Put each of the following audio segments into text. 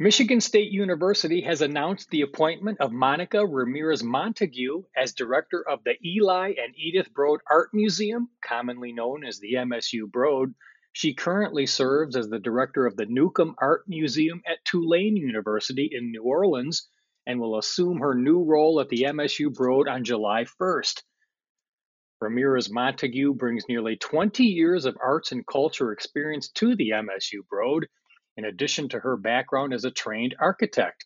Michigan State University has announced the appointment of Monica Ramirez Montagut as director of the Eli and Edith Broad Art Museum, commonly known as the MSU Broad. She currently serves as the director of the Newcomb Art Museum at Tulane University in New Orleans and will assume her new role at the MSU Broad on July 1st. Ramirez Montagut brings nearly 20 years of arts and culture experience to the MSU Broad, in addition to her background as a trained architect.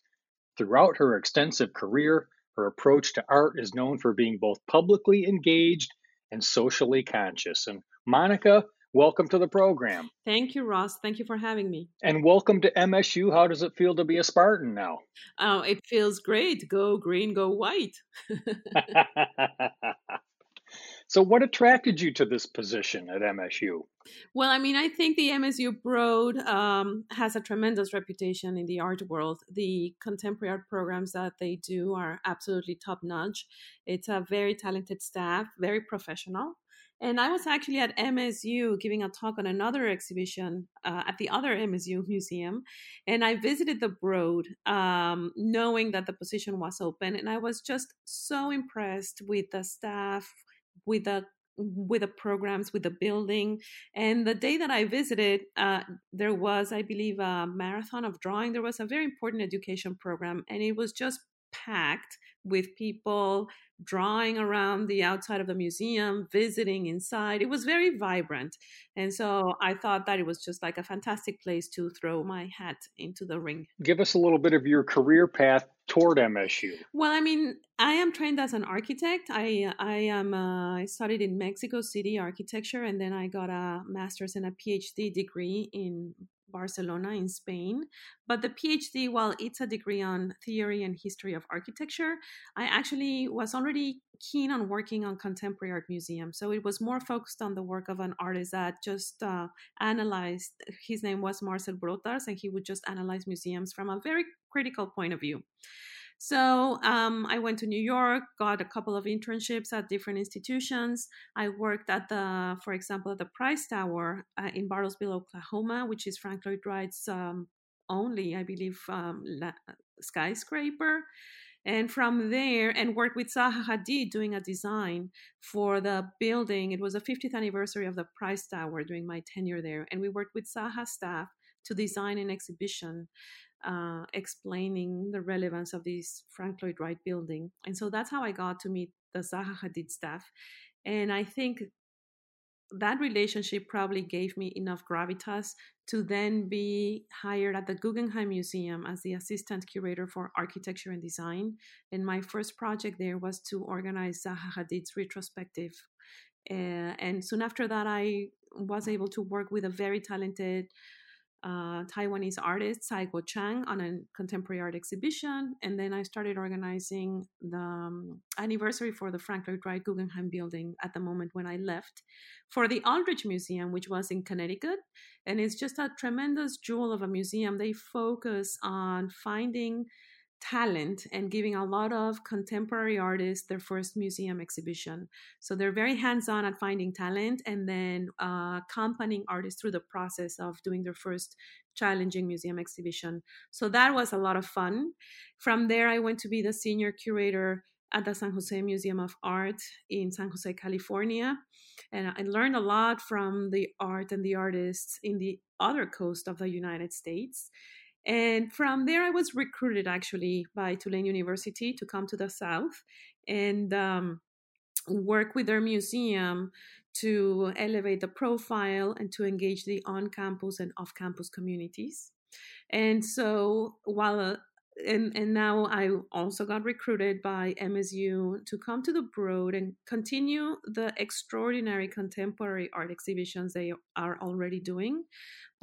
Throughout her extensive career, her approach to art is known for being both publicly engaged and socially conscious. And Monica, welcome to the program. Thank you, Russ. Thank you for having me. And welcome to MSU. How does it feel to be a Spartan now? Oh, it feels great. Go green, go white. So, what attracted you to this position at MSU? Well, I mean, I think the MSU Broad um, has a tremendous reputation in the art world. The contemporary art programs that they do are absolutely top notch. It's a very talented staff, very professional. And I was actually at MSU giving a talk on another exhibition uh, at the other MSU museum. And I visited the Broad um, knowing that the position was open. And I was just so impressed with the staff, with the with the programs with the building. And the day that i visited uh, there was i believe a marathon of drawing. There was a very important education program and it was just packed with people drawing around the outside of the museum, visiting inside. It was very vibrant. And so I thought that it was just like a fantastic place to throw my hat into the ring. Give us a little bit of your career path toward MSU. Well, I mean, I am trained as an architect. I I am uh, I studied in Mexico City architecture and then I got a master's and a PhD degree in Barcelona in Spain. But the PhD, while it's a degree on theory and history of architecture, I actually was already keen on working on contemporary art museums. So it was more focused on the work of an artist that just uh, analyzed, his name was Marcel Broodthaers, and he would just analyze museums from a very critical point of view. So um, I went to New York, got a couple of internships at different institutions. I worked at the, for example, at the Price Tower uh, in Bartlesville, Oklahoma, which is Frank Lloyd Wright's um, only, I believe, um, la- skyscraper. And from there, and worked with Zaha Hadid doing a design for the building. It was the 50th anniversary of the Price Tower during my tenure there. And we worked with Zaha staff to design an exhibition uh, explaining the relevance of this Frank Lloyd Wright building. And so that's how I got to meet the Zaha Hadid staff. And I think that relationship probably gave me enough gravitas to then be hired at the Guggenheim Museum as the assistant curator for architecture and design. And my first project there was to organize Zaha Hadid's retrospective. Uh, and soon after that, I was able to work with a very talented uh, Taiwanese artist Cai Guo-Qiang on a contemporary art exhibition, and then I started organizing the um, anniversary for the Frank Lloyd Wright Guggenheim Building at the moment when I left for the Aldrich Museum, which was in Connecticut, and it's just a tremendous jewel of a museum. They focus on finding talent and giving a lot of contemporary artists their first museum exhibition. So they're very hands on at finding talent and then uh, accompanying artists through the process of doing their first challenging museum exhibition. So that was a lot of fun. From there, I went to be the senior curator at the San Jose Museum of Art in San Jose, California. And I learned a lot from the art and the artists in the other coast of the United States. And from there, I was recruited actually by Tulane University to come to the South and um, work with their museum to elevate the profile and to engage the on campus and off campus communities. And so while uh, and and now I also got recruited by MSU to come to the Broad and continue the extraordinary contemporary art exhibitions they are already doing,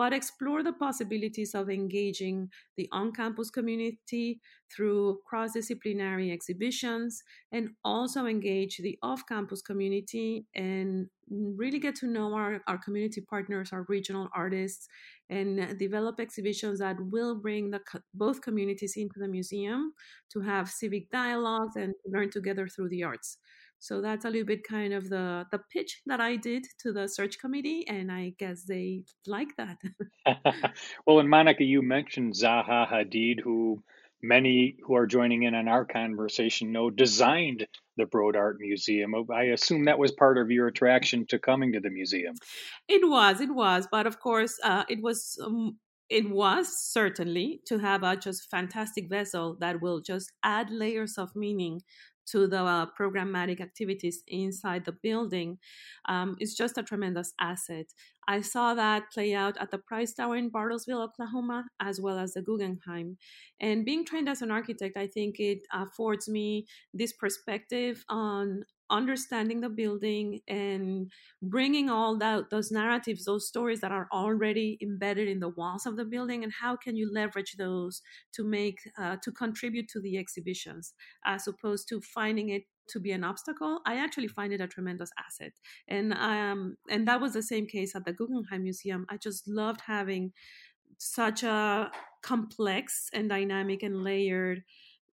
but explore the possibilities of engaging the on campus community through cross disciplinary exhibitions and also engage the off campus community and really get to know our, our community partners, our regional artists, and develop exhibitions that will bring the both communities into the museum to have civic dialogues and learn together through the arts. So that's a little bit kind of the the pitch that I did to the search committee, and I guess they like that. well, and Monica, you mentioned Zaha Hadid, who many who are joining in on our conversation know designed the Broad Art Museum. I assume that was part of your attraction to coming to the museum. It was, it was, but of course, uh, it was. Um, it was certainly to have a just fantastic vessel that will just add layers of meaning to the uh, programmatic activities inside the building um, is just a tremendous asset. I saw that play out at the Price Tower in Bartlesville, Oklahoma, as well as the Guggenheim. And being trained as an architect, I think it affords me this perspective on understanding the building and bringing all that those narratives those stories that are already embedded in the walls of the building and how can you leverage those to make uh, to contribute to the exhibitions as opposed to finding it to be an obstacle? I actually find it a tremendous asset. And um and that was the same case at the guggenheim museum. I just loved having such a complex and dynamic and layered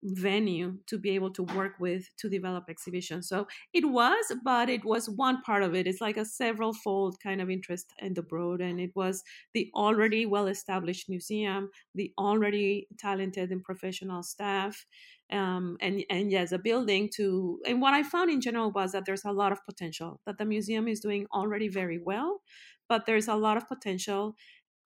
venue to be able to work with to develop exhibitions. So it was, but it was one part of it. It's like a several fold kind of interest in the Broad. And it was the already well established museum, the already talented and professional staff. Um, and and yes, a building to and what I found in general was that there's a lot of potential that the museum is doing already very well, but there's a lot of potential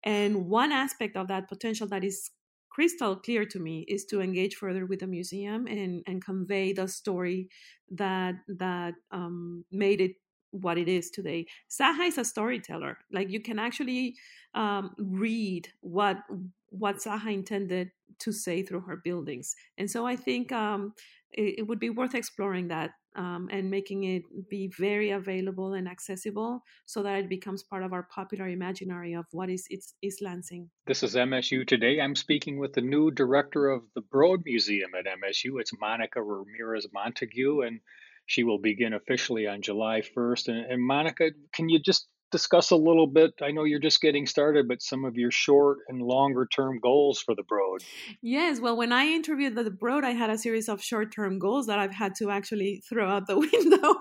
and one aspect of that potential that is crystal clear to me is to engage further with the museum and and convey the story that that um, made it what it is today. Zaha is a storyteller. Like you can actually um, read what what Zaha intended to say through her buildings, and so I think um, it, it, would be worth exploring that um, and making it be very available and accessible so that it becomes part of our popular imaginary of what is East Lansing. This is MSU Today. I'm speaking with the new director of the Broad Museum at MSU. It's Monica Ramirez Montagut, and she will begin officially on July 1st. And, and Monica, can you just discuss a little bit? I know you're just getting started, but some of your short and longer term goals for the Broad. Yes, well, when I interviewed the Broad, I had a series of short term goals that I've had to actually throw out the window,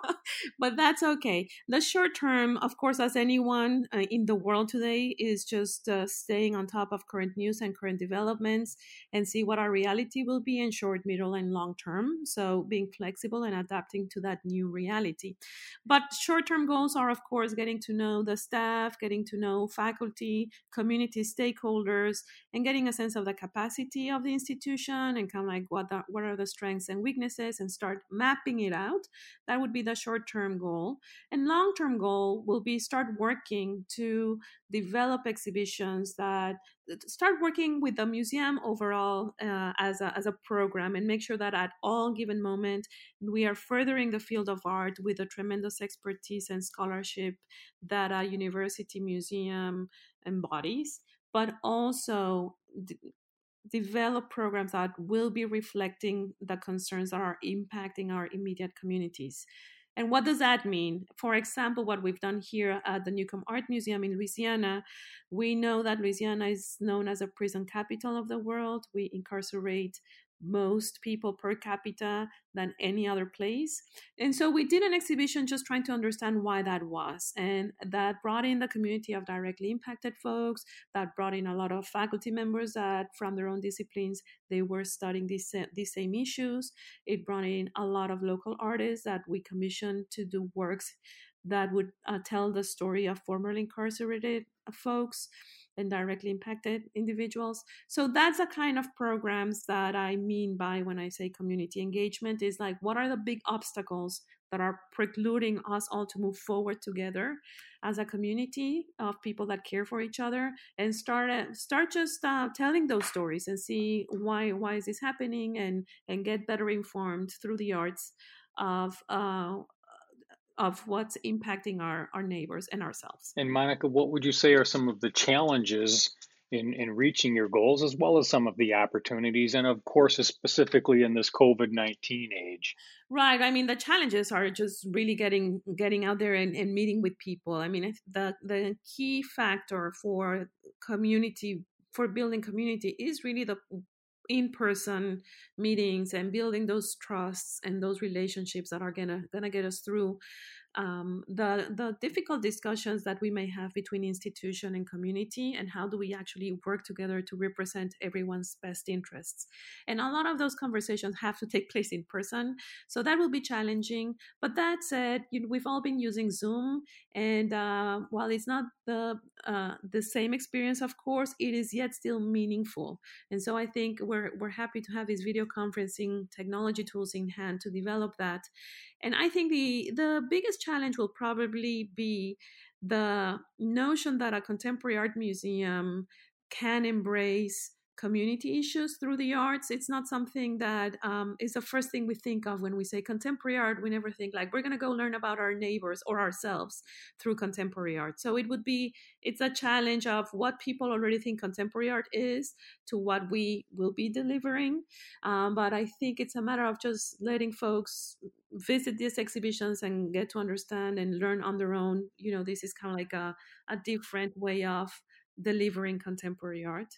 but that's okay. The short term, of course, as anyone uh, in the world today, is just uh, staying on top of current news and current developments and see what our reality will be in short, middle, and long term. So being flexible and adapting to that new reality. But short term goals are, of course, getting to know the staff, getting to know faculty, community stakeholders, and getting a sense of the capacity of the institution and kind of like what, the, what are the strengths and weaknesses and start mapping it out. That would be the short term goal. And long term goal will be start working to develop exhibitions that start working with the museum overall uh, as, a, as a program and make sure that at all given moment we are furthering the field of art with the tremendous expertise and scholarship that a university museum embodies but also d- develop programs that will be reflecting the concerns that are impacting our immediate communities and what does that mean? For example, what we've done here at the Newcomb Art Museum in Louisiana, we know that Louisiana is known as a prison capital of the world. We incarcerate most people per capita than any other place. And so we did an exhibition just trying to understand why that was. And that brought in the community of directly impacted folks, that brought in a lot of faculty members that from their own disciplines, they were studying these, these same issues. It brought in a lot of local artists that we commissioned to do works that would uh, tell the story of formerly incarcerated folks and directly impacted individuals. So that's the kind of programs that I mean by when I say community engagement is like what are the big obstacles that are precluding us all to move forward together as a community of people that care for each other and start uh, start just uh, telling those stories and see why why is this happening and and get better informed through the arts of uh, of what's impacting our, our neighbors and ourselves. And Monica, what would you say are some of the challenges in, in reaching your goals as well as some of the opportunities and of course specifically in this COVID-19 age? Right. I mean the challenges are just really getting getting out there and, and meeting with people. I mean the the key factor for community for building community is really the in-person meetings and building those trusts and those relationships that are gonna gonna get us through um, the the difficult discussions that we may have between institution and community and how do we actually work together to represent everyone's best interests. And a lot of those conversations have to take place in person so that will be challenging. But that said you know, we've all been using zoom and uh, while it's not the uh, the same experience of course it is yet still meaningful. And so i think we're we're happy to have these video conferencing technology tools in hand to develop that and I think the the biggest challenge will probably be the notion that a contemporary art museum can embrace community issues through the arts. It's not something that um, is the first thing we think of when we say contemporary art. We never think like we're going to go learn about our neighbors or ourselves through contemporary art. So it would be it's a challenge of what people already think contemporary art is to what we will be delivering. Um, but I think it's a matter of just letting folks visit these exhibitions and get to understand and learn on their own. You know, this is kind of like a, a different way of delivering contemporary art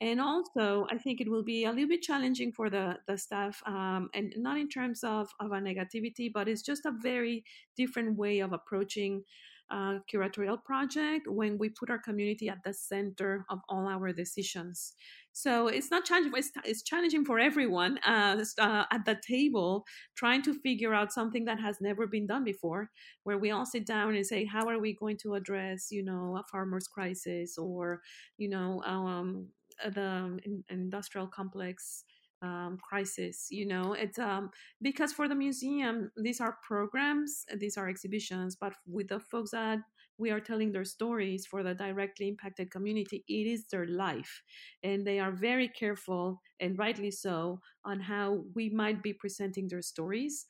and also i think it will be a little bit challenging for the, the staff um, and not in terms of, of a negativity but it's just a very different way of approaching a curatorial project when we put our community at the center of all our decisions. So it's not challenging it's, it's challenging for everyone uh, uh, at the table trying to figure out something that has never been done before where we all sit down and say how are we going to address you know a farmer's crisis or you know um, uh, the um, industrial complex um, crisis you know? It's um, because for the museum these are programs these are exhibitions but with the folks that we are telling their stories for the directly impacted community it is their life. And they are very careful and rightly so on how we might be presenting their stories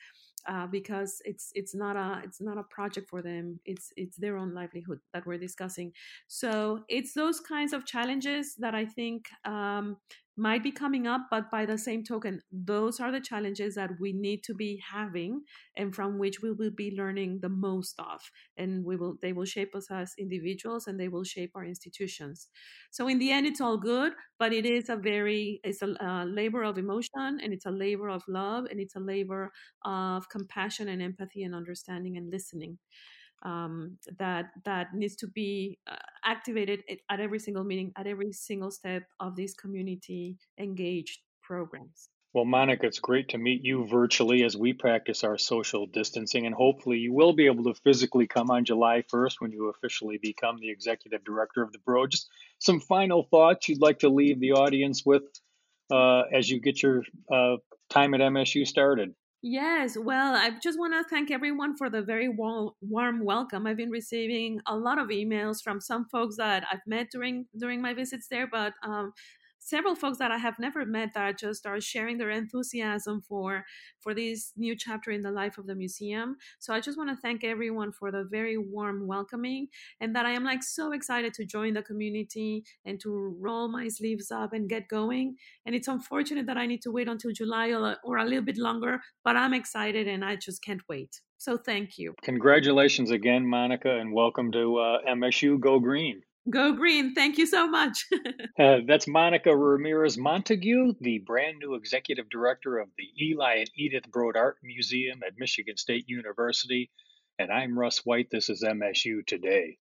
uh, because it's it's not a it's not a project for them. It's it's their own livelihood that we're discussing. So it's those kinds of challenges that I think um, might be coming up, but by the same token, those are the challenges that we need to be having and from which we will be learning the most of. And we will they will shape us as individuals and they will shape our institutions. So in the end it's all good, but it is a very it's a, a labor of emotion and it's a labor of love and it's a labor of compassion and empathy and understanding and listening um, that that needs to be uh, activated at every single meeting, at every single step of these community engaged programs. Well, Monica, it's great to meet you virtually as we practice our social distancing, and hopefully you will be able to physically come on July 1st when you officially become the executive director of the Broad. Just some final thoughts you'd like to leave the audience with uh, as you get your uh, time at MSU started. Yes, well, I just want to thank everyone for the very warm, warm welcome. I've been receiving a lot of emails from some folks that I've met during during my visits there, but um, several folks that I have never met that just are sharing their enthusiasm for for this new chapter in the life of the museum. So I just want to thank everyone for the very warm welcoming and that I am like so excited to join the community and to roll my sleeves up and get going. And it's unfortunate that I need to wait until July or, or a little bit longer, but I'm excited and I just can't wait. So thank you. Congratulations again, Monica, and welcome to uh, MSU Go Green. Go green. Thank you so much. uh, that's Monica Ramirez Montagut, the brand new executive director of the Eli and Edith Broad Art Museum at Michigan State University. And I'm Russ White. This is MSU Today.